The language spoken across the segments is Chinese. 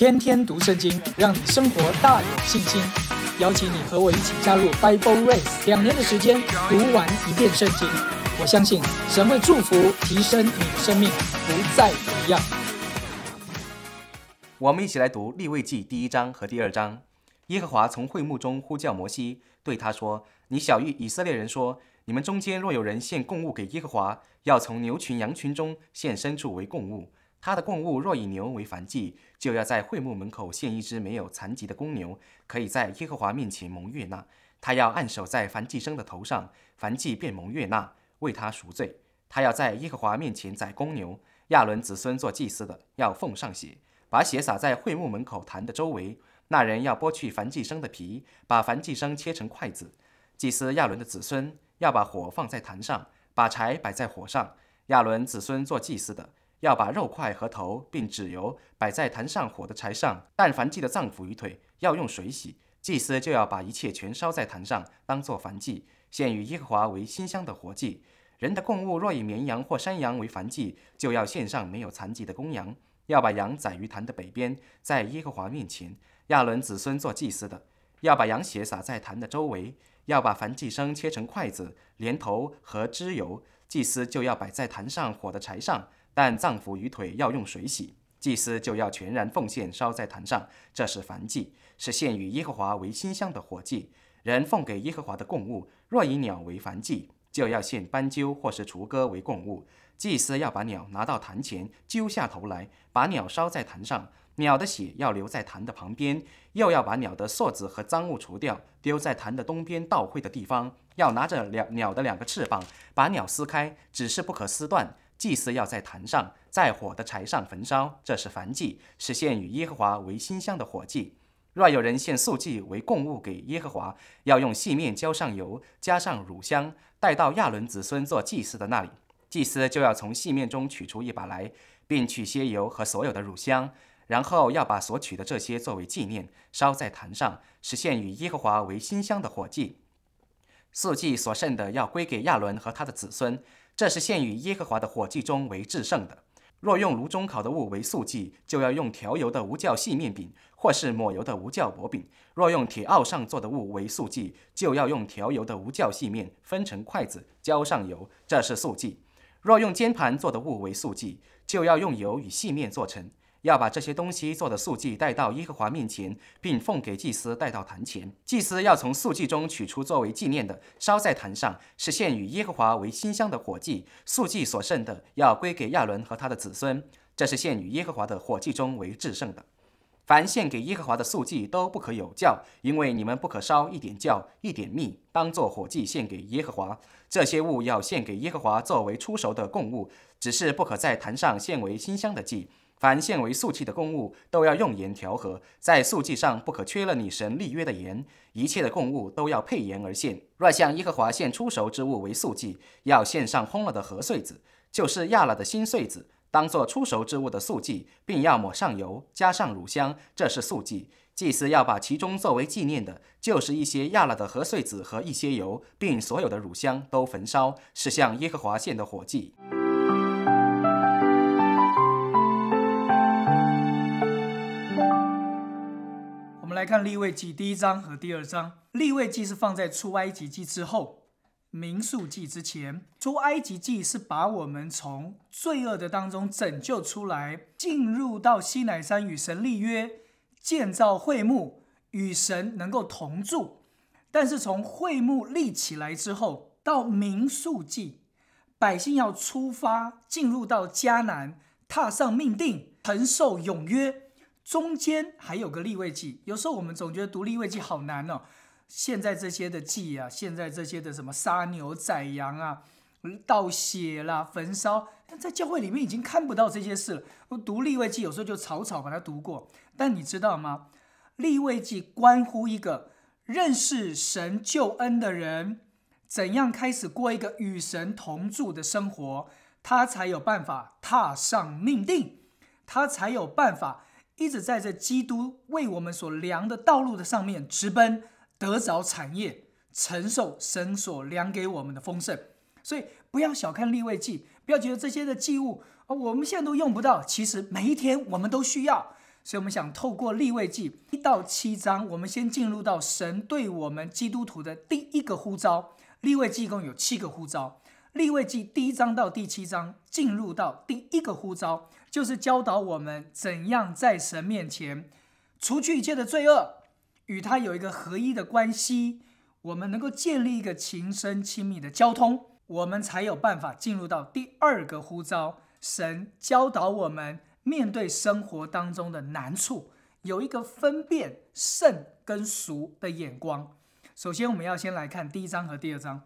天天读圣经，让你生活大有信心。邀请你和我一起加入 Bible Race，两年的时间读完一遍圣经。我相信神会祝福、提升你的生命，不再一样。我们一起来读立位记第一章和第二章。耶和华从会幕中呼叫摩西，对他说：“你小谕以色列人说，你们中间若有人献供物给耶和华，要从牛群、羊群中献牲畜为供物。他的供物若以牛为燔祭，就要在会幕门口献一只没有残疾的公牛，可以在耶和华面前蒙悦纳。他要按手在燔祭生的头上，燔祭便蒙悦纳，为他赎罪。他要在耶和华面前宰公牛。亚伦子孙做祭司的，要奉上血，把血洒在会幕门口坛的周围。”那人要剥去燔祭生的皮，把燔祭生切成筷子。祭司亚伦的子孙要把火放在坛上，把柴摆在火上。亚伦子孙做祭司的要把肉块和头并脂油摆在坛上火的柴上。但凡祭的脏腑与腿要用水洗。祭司就要把一切全烧在坛上，当作燔祭，献与耶和华为馨香的活祭。人的供物若以绵羊或山羊为燔祭，就要献上没有残疾的公羊，要把羊宰于坛的北边，在耶和华面前。亚伦子孙做祭司的，要把羊血洒在坛的周围，要把燔祭生切成筷子，连头和脂油，祭司就要摆在坛上火的柴上，但脏腑与腿要用水洗。祭司就要全然奉献烧在坛上，这是燔祭，是献与耶和华为馨香的火祭。人奉给耶和华的供物，若以鸟为燔祭，就要献斑鸠或是雏鸽为供物。祭司要把鸟拿到坛前，揪下头来，把鸟烧在坛上。鸟的血要留在坛的旁边，又要把鸟的锁子和脏物除掉，丢在坛的东边倒会的地方。要拿着两鸟的两个翅膀，把鸟撕开，只是不可撕断。祭司要在坛上，在火的柴上焚烧，这是燔祭，是献与耶和华为馨香的火祭。若有人献素祭为供物给耶和华，要用细面浇上油，加上乳香，带到亚伦子孙做祭司的那里。祭司就要从细面中取出一把来，并取些油和所有的乳香。然后要把所取的这些作为纪念，烧在坛上，是献与耶和华为馨香的火祭。素祭所剩的要归给亚伦和他的子孙，这是献与耶和华的火祭中为制胜的。若用炉中烤的物为素祭，就要用调油的无酵细面饼，或是抹油的无酵薄饼；若用铁鏊上做的物为素祭，就要用调油的无酵细面分成筷子，浇上油，这是素祭。若用煎盘做的物为素祭，就要用油与细面做成。要把这些东西做的素祭带到耶和华面前，并奉给祭司带到坛前。祭司要从素祭中取出作为纪念的，烧在坛上，是献与耶和华为馨香的火祭。素祭所剩的要归给亚伦和他的子孙，这是献与耶和华的火祭中为至圣的。凡献给耶和华的素祭都不可有酵，因为你们不可烧一点酵、一点蜜，当做火祭献给耶和华。这些物要献给耶和华作为出熟的供物，只是不可在坛上献为馨香的祭。凡献为素祭的供物，都要用盐调和，在素祭上不可缺了你神立约的盐。一切的供物都要配盐而献。若向耶和华献出熟之物为素祭，要献上烘了的禾穗子，就是压了的新穗子，当做出熟之物的素祭，并要抹上油，加上乳香，这是素祭。祭司要把其中作为纪念的，就是一些压了的禾穗子和一些油，并所有的乳香都焚烧，是向耶和华献的火祭。来看立位记第一章和第二章。立位记是放在出埃及记之后，民数记之前。出埃及记是把我们从罪恶的当中拯救出来，进入到西乃山与神立约，建造会幕，与神能够同住。但是从会幕立起来之后，到民数记，百姓要出发，进入到迦南，踏上命定，承受永约。中间还有个立位记，有时候我们总觉得读立位记好难哦。现在这些的祭啊，现在这些的什么杀牛宰羊啊、倒血啦、焚烧，在教会里面已经看不到这些事了。我读立位记有时候就草草把它读过，但你知道吗？立位记关乎一个认识神救恩的人，怎样开始过一个与神同住的生活，他才有办法踏上命定，他才有办法。一直在这基督为我们所量的道路的上面直奔，得着产业，承受神所量给我们的丰盛。所以不要小看立位记，不要觉得这些的祭物啊，我们现在都用不到。其实每一天我们都需要。所以我们想透过立位记一到七章，我们先进入到神对我们基督徒的第一个呼召。立位记一共有七个呼召，立位记第一章到第七章进入到第一个呼召，就是教导我们怎样在神面前除去一切的罪恶，与他有一个合一的关系，我们能够建立一个情深亲密的交通，我们才有办法进入到第二个呼召。神教导我们。面对生活当中的难处，有一个分辨圣跟俗的眼光。首先，我们要先来看第一章和第二章。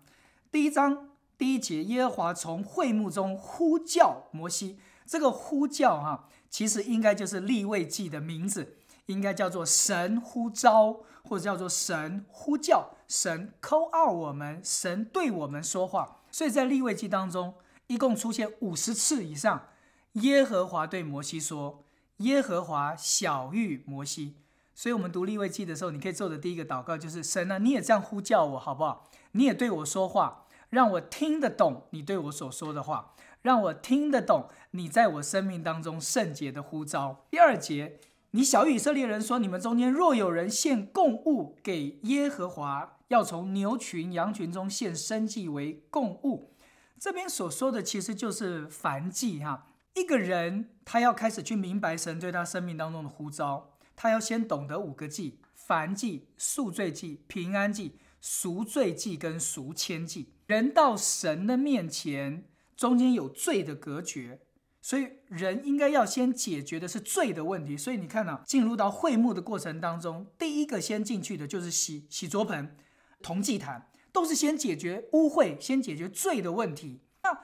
第一章第一节，耶和华从会幕中呼叫摩西。这个呼叫哈，其实应该就是立位记的名字，应该叫做神呼召，或者叫做神呼叫，神 call out 我们，神对我们说话。所以在立位记当中，一共出现五十次以上。耶和华对摩西说：“耶和华小玉摩西。”所以，我们读立位记的时候，你可以做的第一个祷告就是：“神啊，你也这样呼叫我，好不好？你也对我说话，让我听得懂你对我所说的话，让我听得懂你在我生命当中圣洁的呼召。”第二节，你小以色列人说：“你们中间若有人献供物给耶和华，要从牛群、羊群中献生祭为供物。”这边所说的其实就是燔祭，哈。一个人，他要开始去明白神对他生命当中的呼召，他要先懂得五个祭：凡祭、赎罪祭、平安祭、赎罪祭跟赎愆祭。人到神的面前，中间有罪的隔绝，所以人应该要先解决的是罪的问题。所以你看啊，进入到会幕的过程当中，第一个先进去的就是洗洗桌盆、铜祭坛，都是先解决污秽，先解决罪的问题。那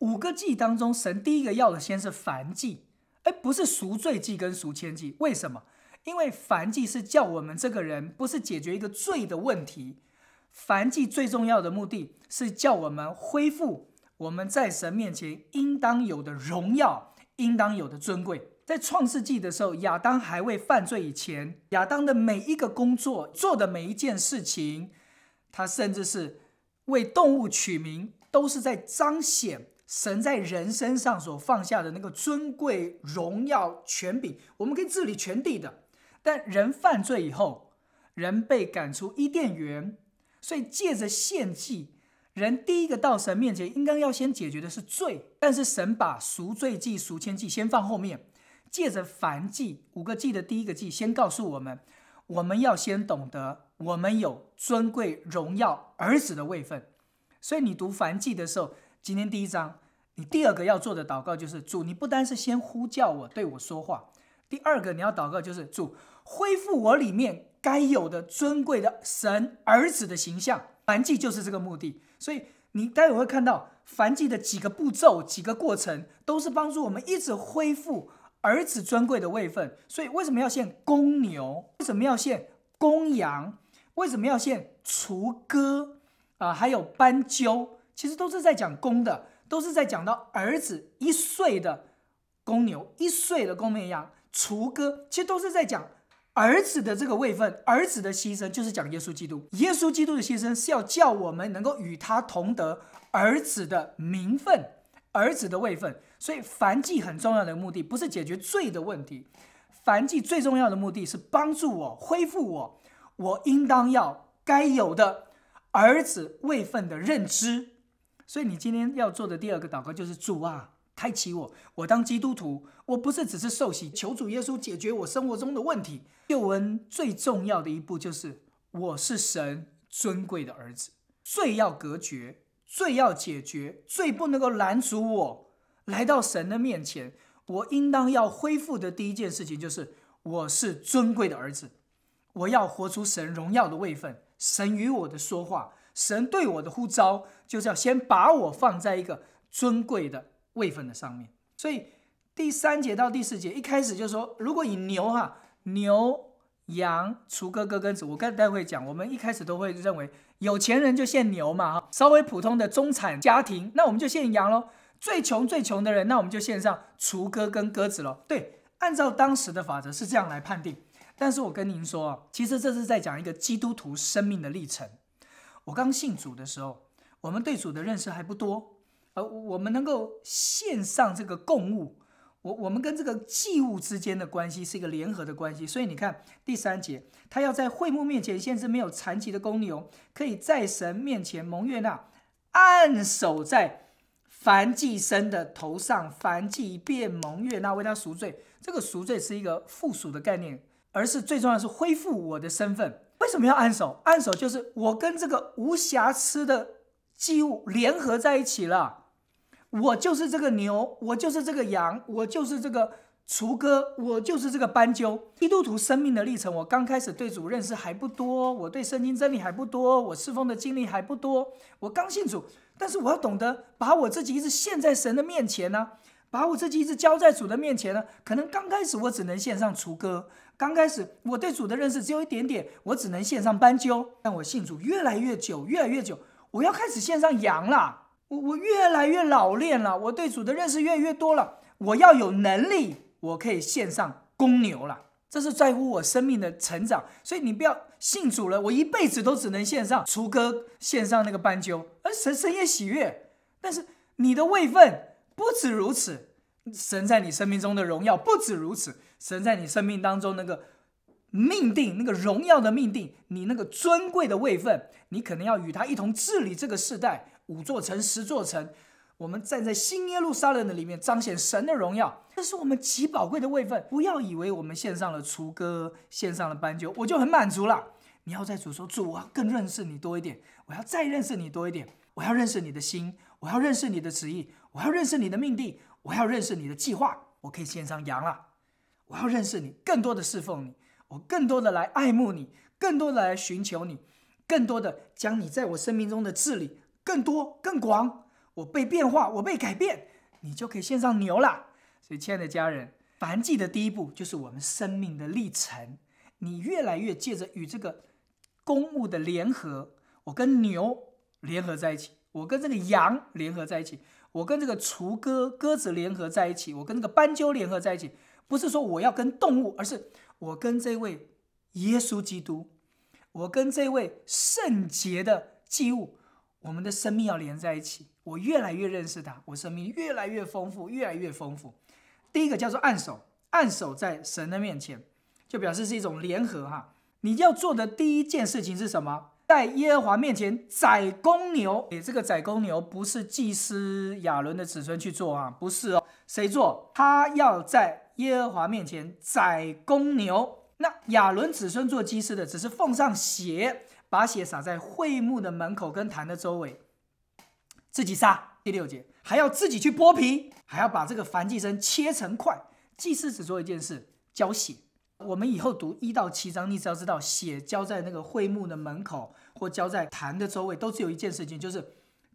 五个祭当中，神第一个要的先是燔祭，而不是赎罪祭跟赎愆祭。为什么？因为燔祭是叫我们这个人不是解决一个罪的问题，燔祭最重要的目的是叫我们恢复我们在神面前应当有的荣耀，应当有的尊贵。在创世纪的时候，亚当还未犯罪以前，亚当的每一个工作做的每一件事情，他甚至是为动物取名，都是在彰显。神在人身上所放下的那个尊贵、荣耀、权柄，我们可以治理全地的。但人犯罪以后，人被赶出伊甸园，所以借着献祭，人第一个到神面前，应该要先解决的是罪。但是神把赎罪祭、赎愆祭先放后面，借着燔祭五个祭的第一个祭，先告诉我们，我们要先懂得，我们有尊贵、荣耀儿子的位分。所以你读燔祭的时候。今天第一章，你第二个要做的祷告就是主，你不单是先呼叫我对我说话，第二个你要祷告就是主恢复我里面该有的尊贵的神儿子的形象。凡祭就是这个目的，所以你待会会看到凡祭的几个步骤、几个过程，都是帮助我们一直恢复儿子尊贵的位分。所以为什么要献公牛？为什么要献公羊？为什么要献雏鸽啊？还有斑鸠？其实都是在讲公的，都是在讲到儿子一岁的公牛，一岁的公绵羊，雏鸽，其实都是在讲儿子的这个位分，儿子的牺牲就是讲耶稣基督。耶稣基督的牺牲是要叫我们能够与他同得儿子的名分，儿子的位分。所以凡祭很重要的目的不是解决罪的问题，凡祭最重要的目的是帮助我恢复我，我应当要该有的儿子位分的认知。所以你今天要做的第二个祷告就是主啊，开启我，我当基督徒，我不是只是受洗，求主耶稣解决我生活中的问题。救恩最重要的一步就是我是神尊贵的儿子，最要隔绝，最要解决，最不能够拦阻我来到神的面前。我应当要恢复的第一件事情就是我是尊贵的儿子，我要活出神荣耀的位分，神与我的说话。神对我的呼召，就是要先把我放在一个尊贵的位分的上面。所以第三节到第四节，一开始就说，如果以牛哈牛羊雏鸽鸽跟子，我刚待会讲，我们一开始都会认为有钱人就献牛嘛哈，稍微普通的中产家庭，那我们就献羊喽。最穷最穷的人，那我们就献上雏鸽跟鸽子喽。对，按照当时的法则是这样来判定。但是我跟您说啊其实这是在讲一个基督徒生命的历程。我刚信主的时候，我们对主的认识还不多，而我们能够献上这个供物，我我们跟这个祭物之间的关系是一个联合的关系，所以你看第三节，他要在会幕面前献只没有残疾的公牛，可以在神面前蒙悦纳，按手在凡祭生的头上，凡祭便蒙悦纳为他赎罪。这个赎罪是一个附属的概念，而是最重要是恢复我的身份。为什么要按手？按手就是我跟这个无瑕疵的祭物联合在一起了。我就是这个牛，我就是这个羊，我就是这个雏鸽，我就是这个斑鸠。基督徒生命的历程，我刚开始对主认识还不多，我对圣经真理还不多，我侍奉的经历还不多。我刚信主，但是我要懂得把我自己一直献在神的面前呢，把我自己一直交在主的面前呢。可能刚开始我只能献上雏鸽，刚开始我对主的认识只有一点点，我只能献上斑鸠。但我信主越来越久，越来越久，我要开始献上羊了。我我越来越老练了，我对主的认识越来越多了。我要有能力，我可以献上公牛了。这是在乎我生命的成长。所以你不要信主了，我一辈子都只能献上雏鸽，献上那个斑鸠，而神神也喜悦。但是你的位分不止如此，神在你生命中的荣耀不止如此，神在你生命当中那个命定，那个荣耀的命定，你那个尊贵的位分，你可能要与他一同治理这个世代。五座城、十座城，我们站在新耶路撒冷的里面，彰显神的荣耀，这是我们极宝贵的位分。不要以为我们献上了雏鸽，献上了斑鸠，我就很满足了。你要在主说，主啊，更认识你多一点，我要再认识你多一点，我要认识你的心，我要认识你的旨意，我要认识你的命定，我要认识你的计划。我可以献上羊了，我要认识你，更多的侍奉你，我更多的来爱慕你，更多的来寻求你，更多的将你在我生命中的治理。更多更广，我被变化，我被改变，你就可以献上牛了。所以，亲爱的家人，凡祭的第一步就是我们生命的历程。你越来越借着与这个公物的联合，我跟牛联合在一起，我跟这个羊联合在一起，我跟这个雏鸽鸽子联合在一起，我跟这个斑鸠联合在一起。不是说我要跟动物，而是我跟这位耶稣基督，我跟这位圣洁的祭物。我们的生命要连在一起，我越来越认识他，我生命越来越丰富，越来越丰富。第一个叫做按手，按手在神的面前，就表示是一种联合哈。你要做的第一件事情是什么？在耶和华面前宰公牛。诶，这个宰公牛不是祭司亚伦的子孙去做啊，不是哦，谁做？他要在耶和华面前宰公牛。那亚伦子孙做祭司的，只是奉上血。把血洒在会幕的门口跟坛的周围，自己杀。第六节还要自己去剥皮，还要把这个燔祭牲切成块。祭司只做一件事，浇血。我们以后读一到七章，你只要知道血浇在那个会幕的门口或浇在坛的周围，都只有一件事情，就是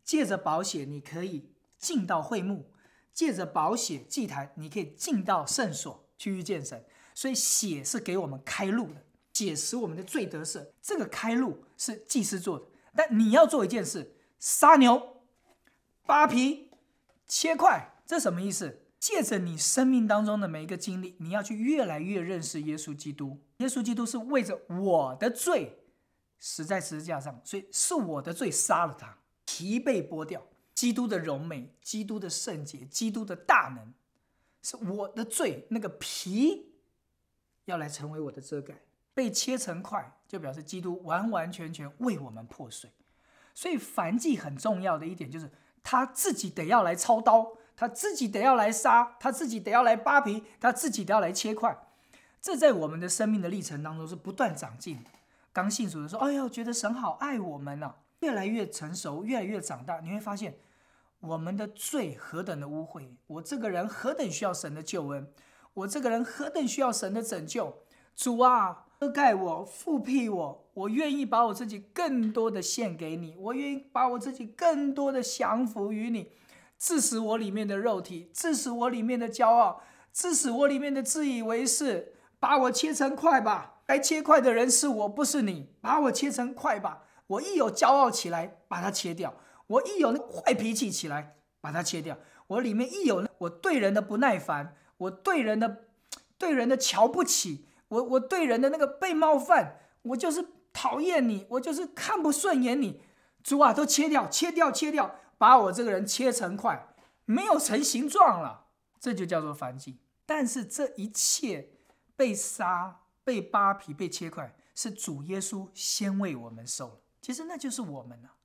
借着宝血你可以进到会幕，借着宝血祭坛你可以进到圣所去遇见神。所以血是给我们开路的。解释我们的罪得赦，这个开路是祭司做的，但你要做一件事：杀牛、扒皮、切块。这什么意思？借着你生命当中的每一个经历，你要去越来越认识耶稣基督。耶稣基督是为着我的罪死在十字架上，所以是我的罪杀了他，皮被剥掉。基督的荣美、基督的圣洁、基督的大能，是我的罪那个皮要来成为我的遮盖。被切成块，就表示基督完完全全为我们破碎。所以凡祭很重要的一点就是，他自己得要来操刀，他自己得要来杀，他自己得要来扒皮，他自己得要来切块。这在我们的生命的历程当中是不断长进。刚信主的时候，哎呦，觉得神好爱我们呢。越来越成熟，越来越长大，你会发现我们的罪何等的污秽，我这个人何等需要神的救恩，我这个人何等需要神的拯救。主啊！遮盖我，复辟我，我愿意把我自己更多的献给你，我愿意把我自己更多的降服于你，致使我里面的肉体，致使我里面的骄傲，致使我里面的自以为是，把我切成块吧。该切块的人是我，不是你，把我切成块吧。我一有骄傲起来，把它切掉；我一有那坏脾气起来，把它切掉；我里面一有我对人的不耐烦，我对人的对人的瞧不起。我我对人的那个被冒犯，我就是讨厌你，我就是看不顺眼你，主啊，都切掉，切掉，切掉，把我这个人切成块，没有成形状了。这就叫做燔祭。但是这一切被杀、被扒皮、被切块，是主耶稣先为我们受了。其实那就是我们啊，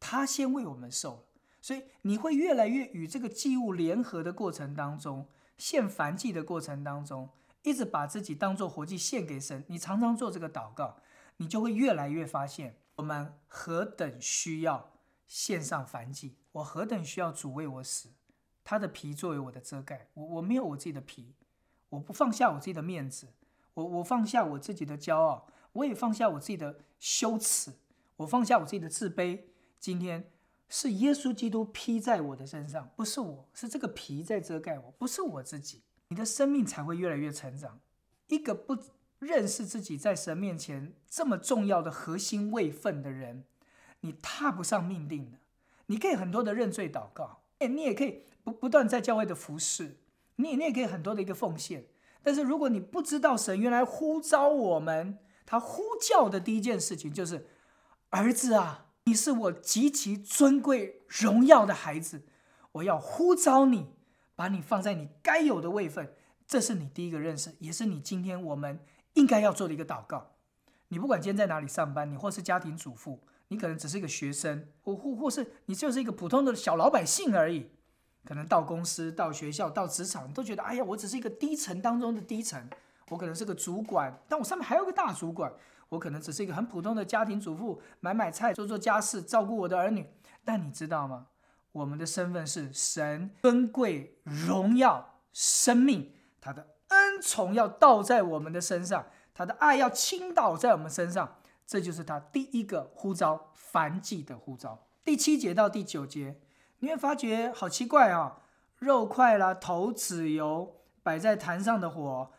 他先为我们受了。所以你会越来越与这个祭物联合的过程当中，献燔祭的过程当中，一直把自己当做活祭献给神。你常常做这个祷告，你就会越来越发现，我们何等需要献上燔祭，我何等需要主为我死，他的皮作为我的遮盖。我我没有我自己的皮，我不放下我自己的面子，我我放下我自己的骄傲，我也放下我自己的羞耻，我放下我自己的自卑。今天。是耶稣基督披在我的身上，不是我，是这个皮在遮盖我，不是我自己。你的生命才会越来越成长。一个不认识自己在神面前这么重要的核心位分的人，你踏不上命定的。你可以很多的认罪祷告，哎，你也可以不不断在教会的服侍，你你也可以很多的一个奉献。但是如果你不知道神原来呼召我们，他呼叫的第一件事情就是儿子啊。你是我极其尊贵荣耀的孩子，我要呼召你，把你放在你该有的位分。这是你第一个认识，也是你今天我们应该要做的一个祷告。你不管今天在哪里上班，你或是家庭主妇，你可能只是一个学生，或或或是你就是一个普通的小老百姓而已。可能到公司、到学校、到职场，都觉得哎呀，我只是一个低层当中的低层，我可能是个主管，但我上面还有个大主管。我可能只是一个很普通的家庭主妇，买买菜、做做家事、照顾我的儿女。但你知道吗？我们的身份是神尊贵、荣耀、生命，他的恩宠要倒在我们的身上，他的爱要倾倒在我们身上。这就是他第一个呼召凡祭的呼召。第七节到第九节，你会发觉好奇怪啊，肉块啦、头、脂油摆在坛上的火。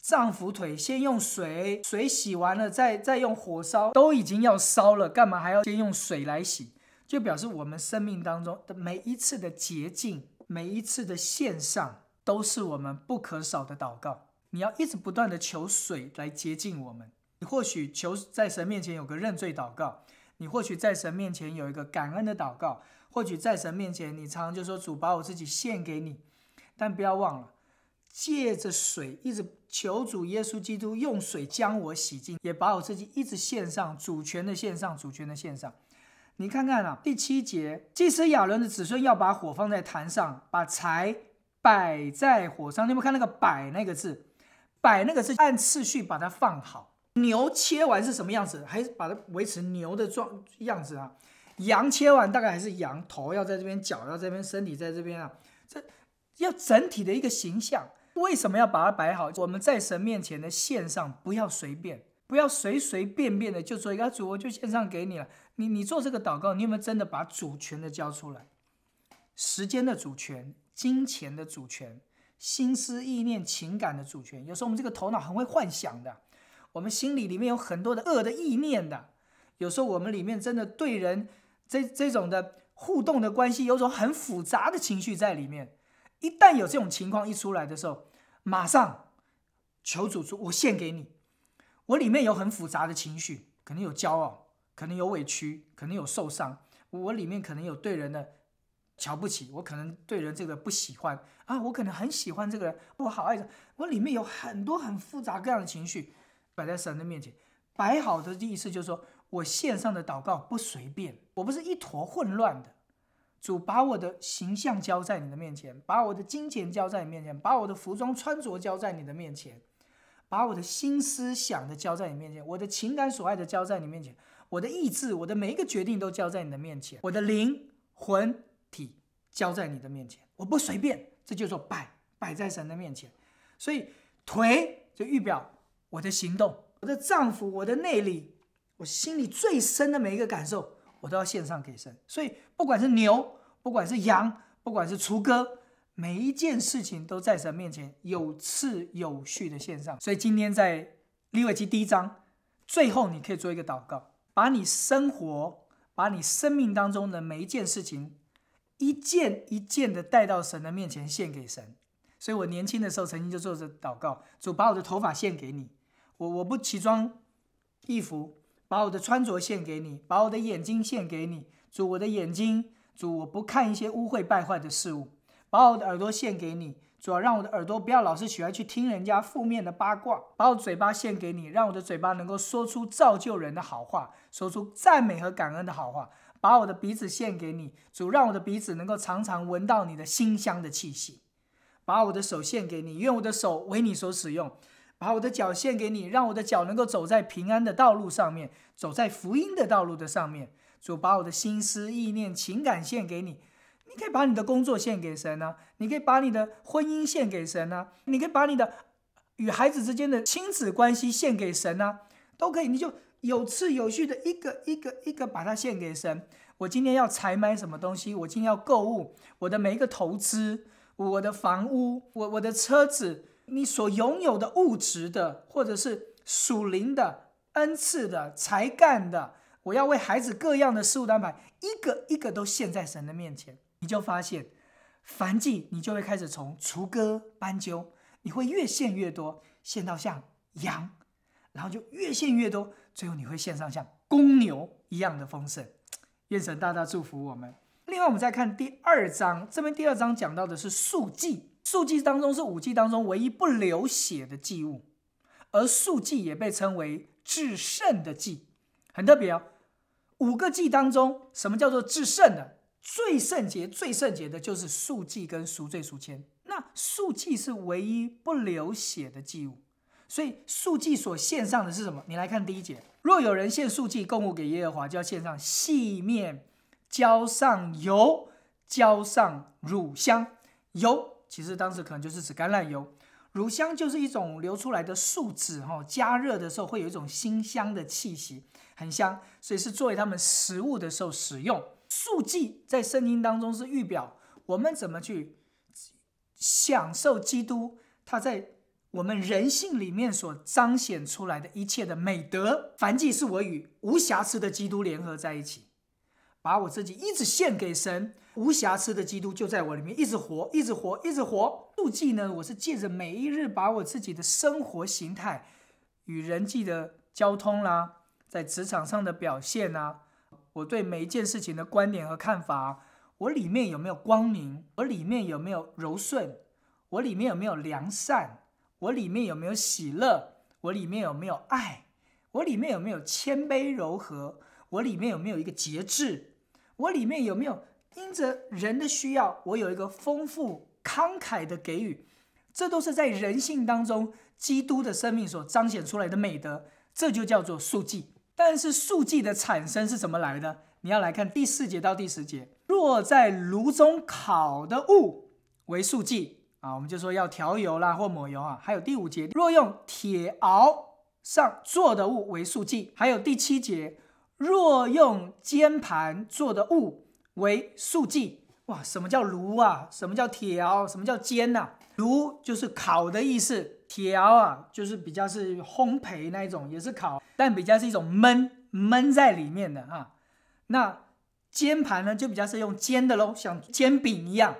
丈夫腿先用水，水洗完了再再用火烧，都已经要烧了，干嘛还要先用水来洗？就表示我们生命当中的每一次的洁净，每一次的献上，都是我们不可少的祷告。你要一直不断的求水来洁净我们。你或许求在神面前有个认罪祷告，你或许在神面前有一个感恩的祷告，或许在神面前你常常就说主把我自己献给你，但不要忘了。借着水一直求主耶稣基督用水将我洗净，也把我自己一直献上主权的献上主权的献上。你看看啊，第七节，祭司亚伦的子孙要把火放在坛上，把柴摆在火上。你有没有看那个“摆”那个字？“摆”那个字按次序把它放好。牛切完是什么样子？还是把它维持牛的状样子啊？羊切完大概还是羊头要在这边，脚要这边，身体在这边啊？这要整体的一个形象。为什么要把它摆好？我们在神面前的献上，不要随便，不要随随便便的就做一个主，我就献上给你了。你你做这个祷告，你有没有真的把主权的交出来？时间的主权、金钱的主权、心思意念、情感的主权。有时候我们这个头脑很会幻想的，我们心里里面有很多的恶的意念的。有时候我们里面真的对人这这种的互动的关系，有种很复杂的情绪在里面。一旦有这种情况一出来的时候，马上求主主，我献给你。我里面有很复杂的情绪，可能有骄傲，可能有委屈，可能有受伤。我里面可能有对人的瞧不起，我可能对人这个不喜欢啊，我可能很喜欢这个人，我好爱着。我里面有很多很复杂各样的情绪摆在神的面前，摆好的意思就是说我线上的祷告不随便，我不是一坨混乱的。主把我的形象交在你的面前，把我的金钱交在你面前，把我的服装穿着交在你的面前，把我的心思想的交在你面前，我的情感所爱的交在你面前，我的意志，我的每一个决定都交在你的面前，我的灵魂体交在你的面前，我不随便，这就是摆摆在神的面前。所以腿就预表我的行动，我的丈夫，我的内里，我心里最深的每一个感受。我都要献上给神，所以不管是牛，不管是羊，不管是雏鸽，每一件事情都在神面前有次有序的献上。所以今天在利未记第一章最后，你可以做一个祷告，把你生活、把你生命当中的每一件事情，一件一件的带到神的面前献给神。所以我年轻的时候曾经就做着祷告：主把我的头发献给你，我我不奇装异服。把我的穿着献给你，把我的眼睛献给你，主我的眼睛，主我不看一些污秽败坏的事物；把我的耳朵献给你，主要让我的耳朵不要老是喜欢去听人家负面的八卦，把我嘴巴献给你，让我的嘴巴能够说出造就人的好话，说出赞美和感恩的好话。把我的鼻子献给你，主，让我的鼻子能够常常闻到你的馨香的气息。把我的手献给你，愿我的手为你所使用。把我的脚献给你，让我的脚能够走在平安的道路上面，走在福音的道路的上面。主，把我的心思、意念、情感献给你。你可以把你的工作献给神呢，你可以把你的婚姻献给神呢，你可以把你的与孩子之间的亲子关系献给神呢，都可以。你就。有次有序的一个一个一个把它献给神。我今天要采买什么东西？我今天要购物，我的每一个投资，我的房屋，我我的车子，你所拥有的物质的，或者是属灵的、恩赐的、才干的，我要为孩子各样的事物安排，一个一个都献在神的面前。你就发现，凡祭你就会开始从除歌斑鸠，你会越献越多，献到像羊，然后就越献越多。最后你会献上像公牛一样的丰盛，愿神大大祝福我们。另外，我们再看第二章，这边第二章讲到的是素祭，素祭当中是五祭当中唯一不流血的祭物，而素祭也被称为至圣的祭，很特别哦。五个祭当中，什么叫做至圣的？最圣洁、最圣洁的就是素祭跟赎罪赎愆。那素祭是唯一不流血的祭物。所以素祭所献上的是什么？你来看第一节：若有人献素祭供物给耶和华，就要献上细面，浇上油，浇上乳香。油其实当时可能就是指橄榄油，乳香就是一种流出来的树脂，哈，加热的时候会有一种馨香的气息，很香，所以是作为他们食物的时候使用。素祭在圣经当中是预表我们怎么去享受基督，他在。我们人性里面所彰显出来的一切的美德，凡祭是我与无瑕疵的基督联合在一起，把我自己一直献给神，无瑕疵的基督就在我里面一直活，一直活，一直活。妒祭呢，我是借着每一日把我自己的生活形态与人际的交通啦，在职场上的表现啊，我对每一件事情的观点和看法，我里面有没有光明？我里面有没有柔顺？我里面有没有良善？我里面有没有喜乐？我里面有没有爱？我里面有没有谦卑柔和？我里面有没有一个节制？我里面有没有因着人的需要，我有一个丰富慷慨的给予？这都是在人性当中基督的生命所彰显出来的美德，这就叫做素祭。但是素祭的产生是怎么来的？你要来看第四节到第十节：若在炉中烤的物为素祭。啊，我们就说要调油啦，或抹油啊。还有第五节，若用铁熬上做的物为素祭。还有第七节，若用煎盘做的物为素祭。哇，什么叫炉啊？什么叫铁熬？什么叫煎呐？炉就是烤的意思，铁啊就是比较是烘焙那一种，也是烤，但比较是一种焖焖在里面的啊。那煎盘呢，就比较是用煎的喽，像煎饼一样。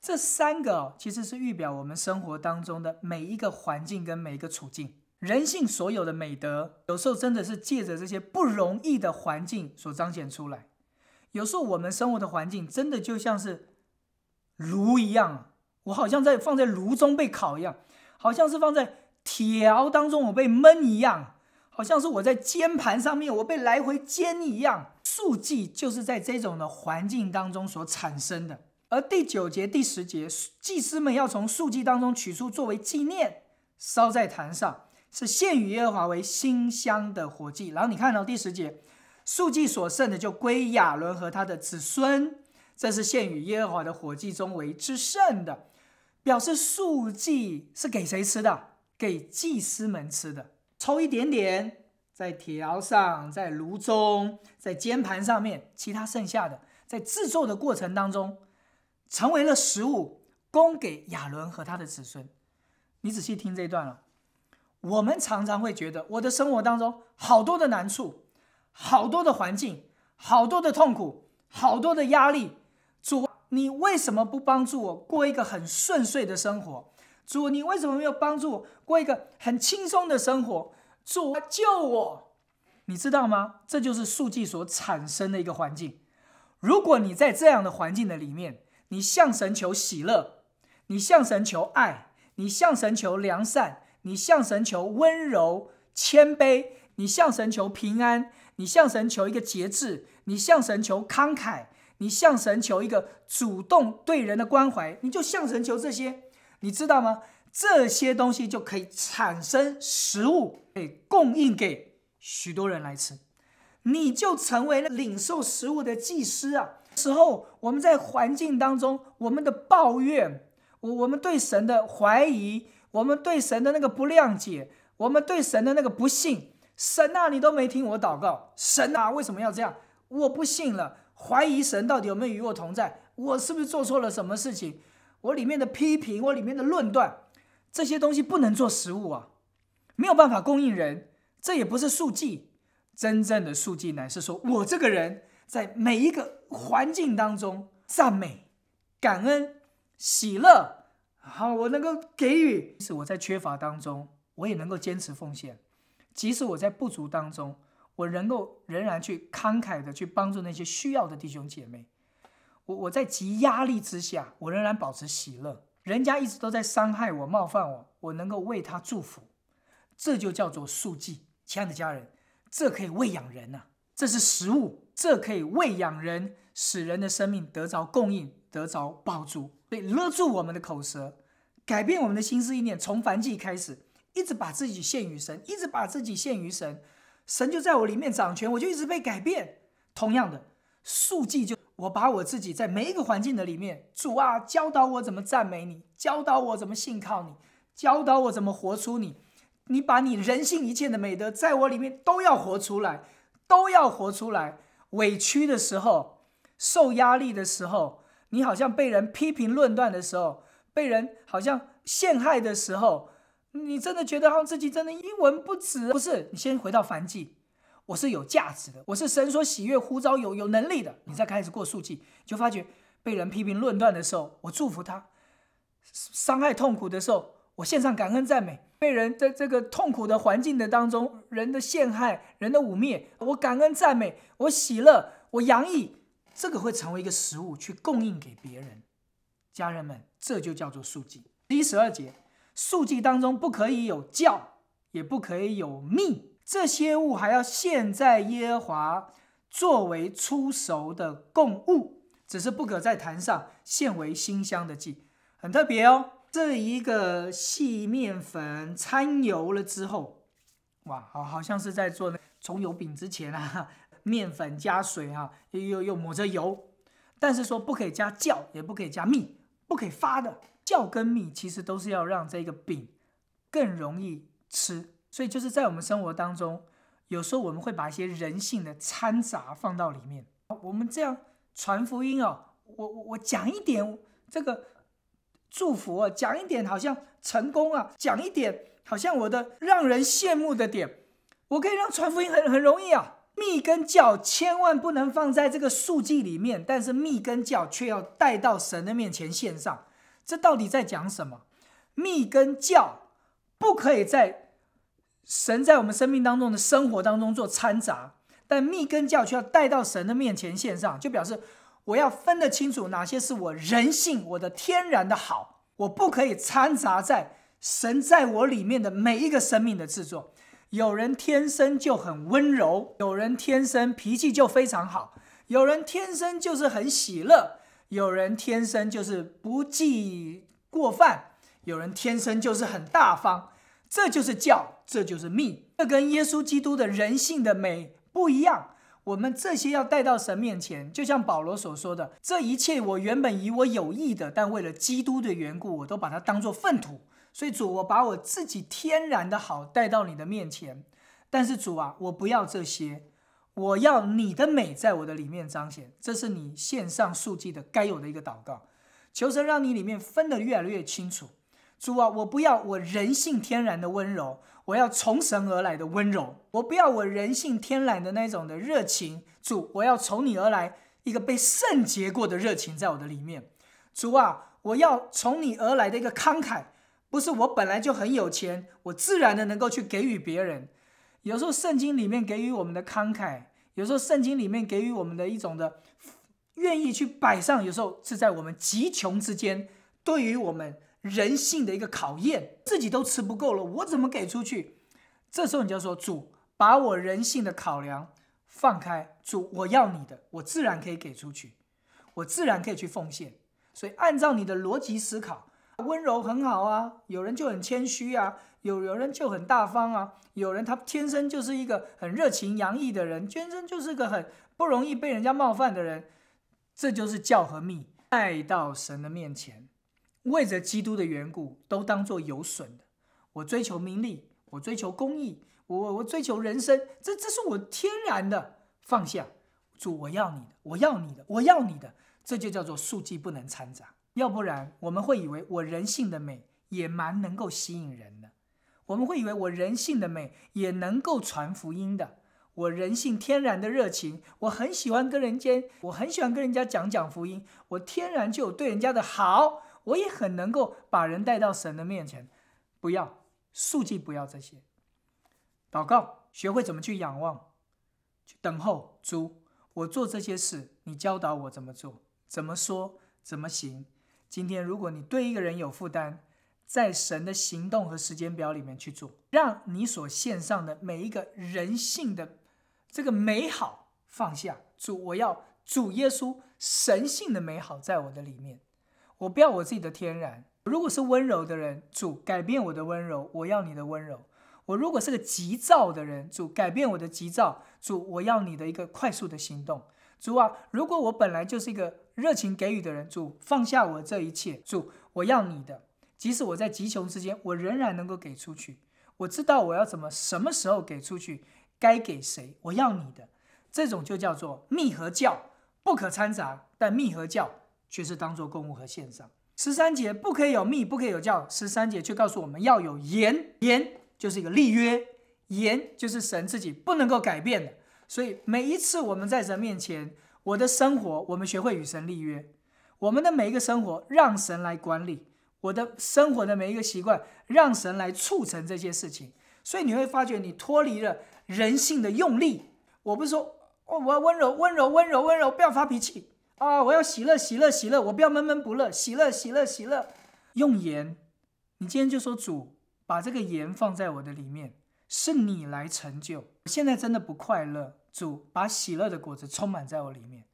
这三个哦其实是预表我们生活当中的每一个环境跟每一个处境，人性所有的美德，有时候真的是借着这些不容易的环境所彰显出来。有时候我们生活的环境真的就像是炉一样，我好像在放在炉中被烤一样，好像是放在铁窑当中我被焖一样，好像是我在煎盘上面我被来回煎一样。素祭就是在这种的环境当中所产生的。而第九节、第十节，祭司们要从素祭当中取出，作为纪念，烧在坛上，是献与耶和华为馨香的火祭。然后你看到第十节，素祭所剩的就归亚伦和他的子孙，这是献与耶和华的火祭中为之剩的，表示素祭是给谁吃的？给祭司们吃的，抽一点点在铁窑上，在炉中，在煎盘上面，其他剩下的在制作的过程当中。成为了食物，供给亚伦和他的子孙。你仔细听这一段了。我们常常会觉得，我的生活当中好多的难处，好多的环境，好多的痛苦，好多的压力。你为什么不帮助我过一个很顺遂的生活？主，你为什么没有帮助我过一个很轻松的生活？主，救我！你知道吗？这就是数据所产生的一个环境。如果你在这样的环境的里面，你向神求喜乐，你向神求爱，你向神求良善，你向神求温柔谦卑，你向神求平安，你向神求一个节制，你向神求慷慨，你向神求一个主动对人的关怀，你就向神求这些，你知道吗？这些东西就可以产生食物，可以供应给许多人来吃，你就成为了领受食物的祭司啊！时候我们在环境当中，我们的抱怨，我我们对神的怀疑，我们对神的那个不谅解，我们对神的那个不信，神啊，你都没听我祷告，神啊，为什么要这样？我不信了，怀疑神到底有没有与我同在？我是不是做错了什么事情？我里面的批评，我里面的论断。这些东西不能做食物啊，没有办法供应人。这也不是数据，真正的数据乃是说我这个人在每一个环境当中赞美、感恩、喜乐，好，我能够给予。即使我在缺乏当中，我也能够坚持奉献；即使我在不足当中，我能够仍然去慷慨的去帮助那些需要的弟兄姐妹。我我在极压力之下，我仍然保持喜乐。人家一直都在伤害我、冒犯我，我能够为他祝福，这就叫做素祭。亲爱的家人，这可以喂养人呐，这是食物，这可以喂养人，使人的生命得着供应，得着帮助。所以勒住我们的口舌，改变我们的心思意念，从凡祭开始，一直把自己献于神，一直把自己献于神，神就在我里面掌权，我就一直被改变。同样的，素祭就。我把我自己在每一个环境的里面，主啊，教导我怎么赞美你，教导我怎么信靠你，教导我怎么活出你。你把你人性一切的美德在我里面都要活出来，都要活出来。委屈的时候，受压力的时候，你好像被人批评论断的时候，被人好像陷害的时候，你真的觉得好自己真的一文不值。不是，你先回到凡记。我是有价值的，我是神所喜悦、呼召、有有能力的。你再开始过数计，就发觉被人批评论断的时候，我祝福他；伤害痛苦的时候，我献上感恩赞美；被人在这个痛苦的环境的当中，人的陷害、人的污蔑，我感恩赞美，我喜乐，我洋溢，这个会成为一个食物去供应给别人。家人们，这就叫做数计。第十二节，数计当中不可以有教，也不可以有蜜。这些物还要献在耶和华作为出熟的供物，只是不可在坛上献为馨香的祭，很特别哦。这一个细面粉掺油了之后，哇，好好像是在做那葱油饼之前啊，面粉加水啊，又又又抹着油，但是说不可以加酵，也不可以加蜜，不可以发的酵跟蜜，其实都是要让这个饼更容易吃。所以就是在我们生活当中，有时候我们会把一些人性的掺杂放到里面。我们这样传福音哦，我我我讲一点这个祝福啊，讲一点好像成功啊，讲一点好像我的让人羡慕的点，我可以让传福音很很容易啊。蜜跟教千万不能放在这个数据里面，但是蜜跟教却要带到神的面前献上。这到底在讲什么？蜜跟教不可以在。神在我们生命当中的生活当中做掺杂，但密跟教却要带到神的面前献上，就表示我要分得清楚哪些是我人性、我的天然的好，我不可以掺杂在神在我里面的每一个生命的制作。有人天生就很温柔，有人天生脾气就非常好，有人天生就是很喜乐，有人天生就是不计过犯，有人天生就是很大方。这就是教，这就是命，这跟耶稣基督的人性的美不一样。我们这些要带到神面前，就像保罗所说的：“这一切我原本以我有意的，但为了基督的缘故，我都把它当做粪土。”所以主，我把我自己天然的好带到你的面前。但是主啊，我不要这些，我要你的美在我的里面彰显。这是你线上数据的该有的一个祷告，求神让你里面分得越来越清楚。主啊，我不要我人性天然的温柔，我要从神而来的温柔。我不要我人性天然的那种的热情，主，我要从你而来一个被圣洁过的热情在我的里面。主啊，我要从你而来的一个慷慨，不是我本来就很有钱，我自然的能够去给予别人。有时候圣经里面给予我们的慷慨，有时候圣经里面给予我们的一种的愿意去摆上，有时候是在我们极穷之间。对于我们人性的一个考验，自己都吃不够了，我怎么给出去？这时候你就说主，把我人性的考量放开，主，我要你的，我自然可以给出去，我自然可以去奉献。所以按照你的逻辑思考，温柔很好啊，有人就很谦虚啊，有有人就很大方啊，有人他天生就是一个很热情洋溢的人，天生就是个很不容易被人家冒犯的人，这就是教和密带到神的面前，为着基督的缘故，都当做有损的。我追求名利，我追求公义，我我追求人生，这这是我天然的放下。主，我要你的，我要你的，我要你的。这就叫做数据不能掺杂，要不然我们会以为我人性的美也蛮能够吸引人，我们会以为我人性的美也能够传福音的，我人性天然的热情，我很喜欢跟人间，我很喜欢跟人家讲讲福音，我天然就有对人家的好，我也很能够把人带到神的面前。不要数计，不要这些，祷告，学会怎么去仰望，去等候主，我做这些事，你教导我怎么做。怎么说怎么行？今天如果你对一个人有负担，在神的行动和时间表里面去做，让你所献上的每一个人性的这个美好放下。主，我要主耶稣神性的美好在我的里面，我不要我自己的天然。如果是温柔的人，主改变我的温柔，我要你的温柔。我如果是个急躁的人，主改变我的急躁，主我要你的一个快速的行动。主啊，如果我本来就是一个热情给予的人，主放下我这一切，主我要你的，即使我在极穷之间，我仍然能够给出去。我知道我要怎么什么时候给出去，该给谁，我要你的，这种就叫做密和教不可掺杂，但密和教却是当做公务和献上。十三节不可以有密，不可以有教，十三节却告诉我们要有言，言就是一个立约，言就是神自己不能够改变的。所以每一次我们在神面前，我的生活，我们学会与神立约，我们的每一个生活让神来管理，我的生活的每一个习惯让神来促成这些事情。所以你会发觉，你脱离了人性的用力。我不是说哦，我要温柔温柔温柔温柔，不要发脾气啊！我要喜乐喜乐喜乐，我不要闷闷不乐，喜乐喜乐喜乐。用盐，你今天就说主，把这个盐放在我的里面，是你来成就。现在真的不快乐。主把喜乐的果子充满在我里面，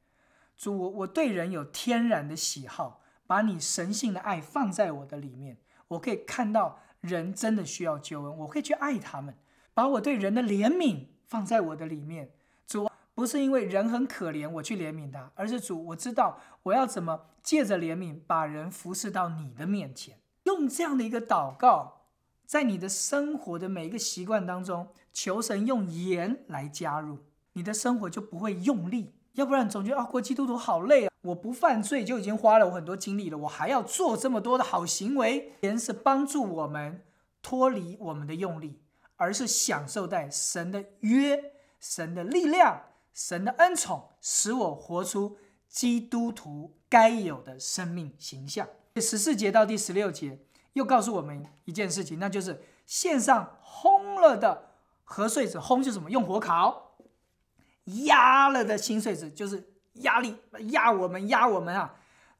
主我我对人有天然的喜好，把你神性的爱放在我的里面，我可以看到人真的需要救恩，我可以去爱他们，把我对人的怜悯放在我的里面。主不是因为人很可怜我去怜悯他，而是主我知道我要怎么借着怜悯把人服侍到你的面前，用这样的一个祷告，在你的生活的每一个习惯当中，求神用盐来加入。你的生活就不会用力，要不然总觉得啊，过基督徒好累！我不犯罪就已经花了我很多精力了，我还要做这么多的好行为。人是帮助我们脱离我们的用力，而是享受在神的约、神的力量、神的恩宠，使我活出基督徒该有的生命形象。第十四节到第十六节又告诉我们一件事情，那就是线上烘了的和穗子，烘是什么？用火烤。压了的心碎子就是压力压我们压我们啊，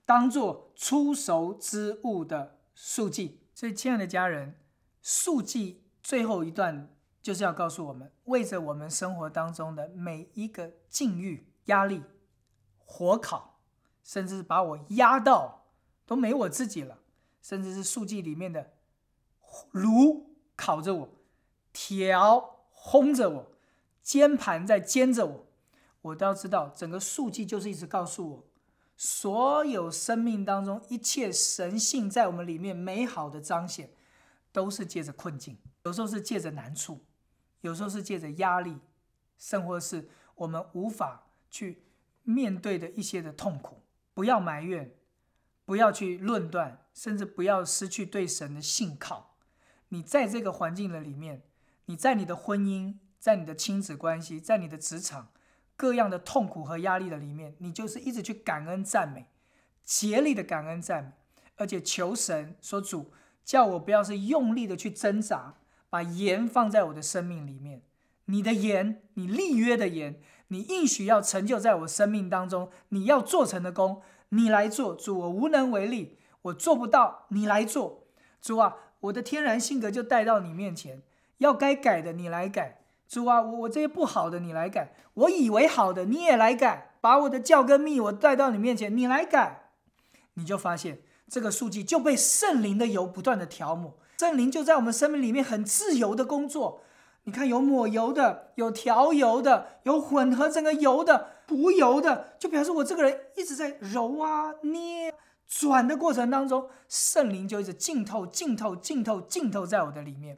当做出熟之物的数据。所以，亲爱的家人，数据最后一段就是要告诉我们，为着我们生活当中的每一个境遇、压力、火烤，甚至是把我压到都没我自己了，甚至是数据里面的炉烤着我，条烘着我。煎盘在煎着我，我都要知道，整个数据就是一直告诉我，所有生命当中一切神性在我们里面美好的彰显，都是借着困境，有时候是借着难处，有时候是借着压力，甚或是我们无法去面对的一些的痛苦。不要埋怨，不要去论断，甚至不要失去对神的信靠。你在这个环境的里面，你在你的婚姻。在你的亲子关系，在你的职场，各样的痛苦和压力的里面，你就是一直去感恩赞美，竭力的感恩赞美，而且求神说主叫我不要是用力的去挣扎，把盐放在我的生命里面。你的盐，你立约的盐，你应许要成就在我生命当中，你要做成的功，你来做主，我无能为力。我做不到，你来做。主啊，我的天然性格就带到你面前，要该改的你来改。主啊，我我这些不好的你来改，我以为好的你也来改，把我的教跟密我带到你面前，你来改，你就发现这个数据就被圣灵的油不断的调抹，圣灵就在我们生命里面很自由的工作。你看，有抹油的，有调油的，有混合整个油的、涂油的，就表示我这个人一直在揉啊、捏、转的过程当中，圣灵就一直浸透、浸透、浸透、浸透在我的里面。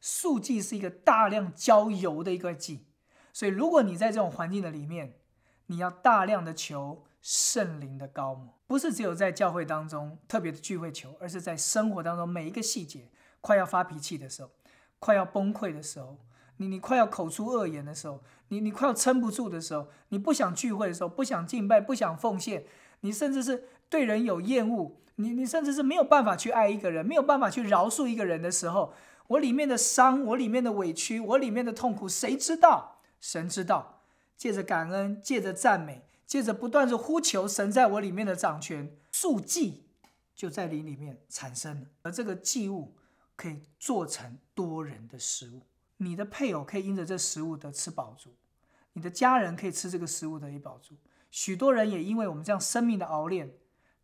素祭是一个大量浇油的一个祭，所以如果你在这种环境的里面，你要大量的求圣灵的高抹，不是只有在教会当中特别的聚会求，而是在生活当中每一个细节，快要发脾气的时候。快要崩溃的时候，你你快要口出恶言的时候，你你快要撑不住的时候，你不想聚会的时候，不想敬拜，不想奉献，你甚至是对人有厌恶，你你甚至是没有办法去爱一个人，没有办法去饶恕一个人的时候，我里面的伤，我里面的委屈，我里面的痛苦，谁知道？神知道。借着感恩，借着赞美，借着不断的呼求神在我里面的掌权，数祭就在你里面产生了，而这个祭物。可以做成多人的食物，你的配偶可以因着这食物得吃饱足，你的家人可以吃这个食物得以饱足，许多人也因为我们这样生命的熬炼，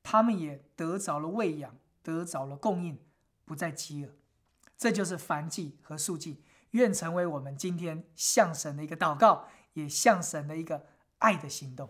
他们也得着了喂养，得着了供应，不再饥饿。这就是凡祭和素祭，愿成为我们今天向神的一个祷告，也向神的一个爱的行动。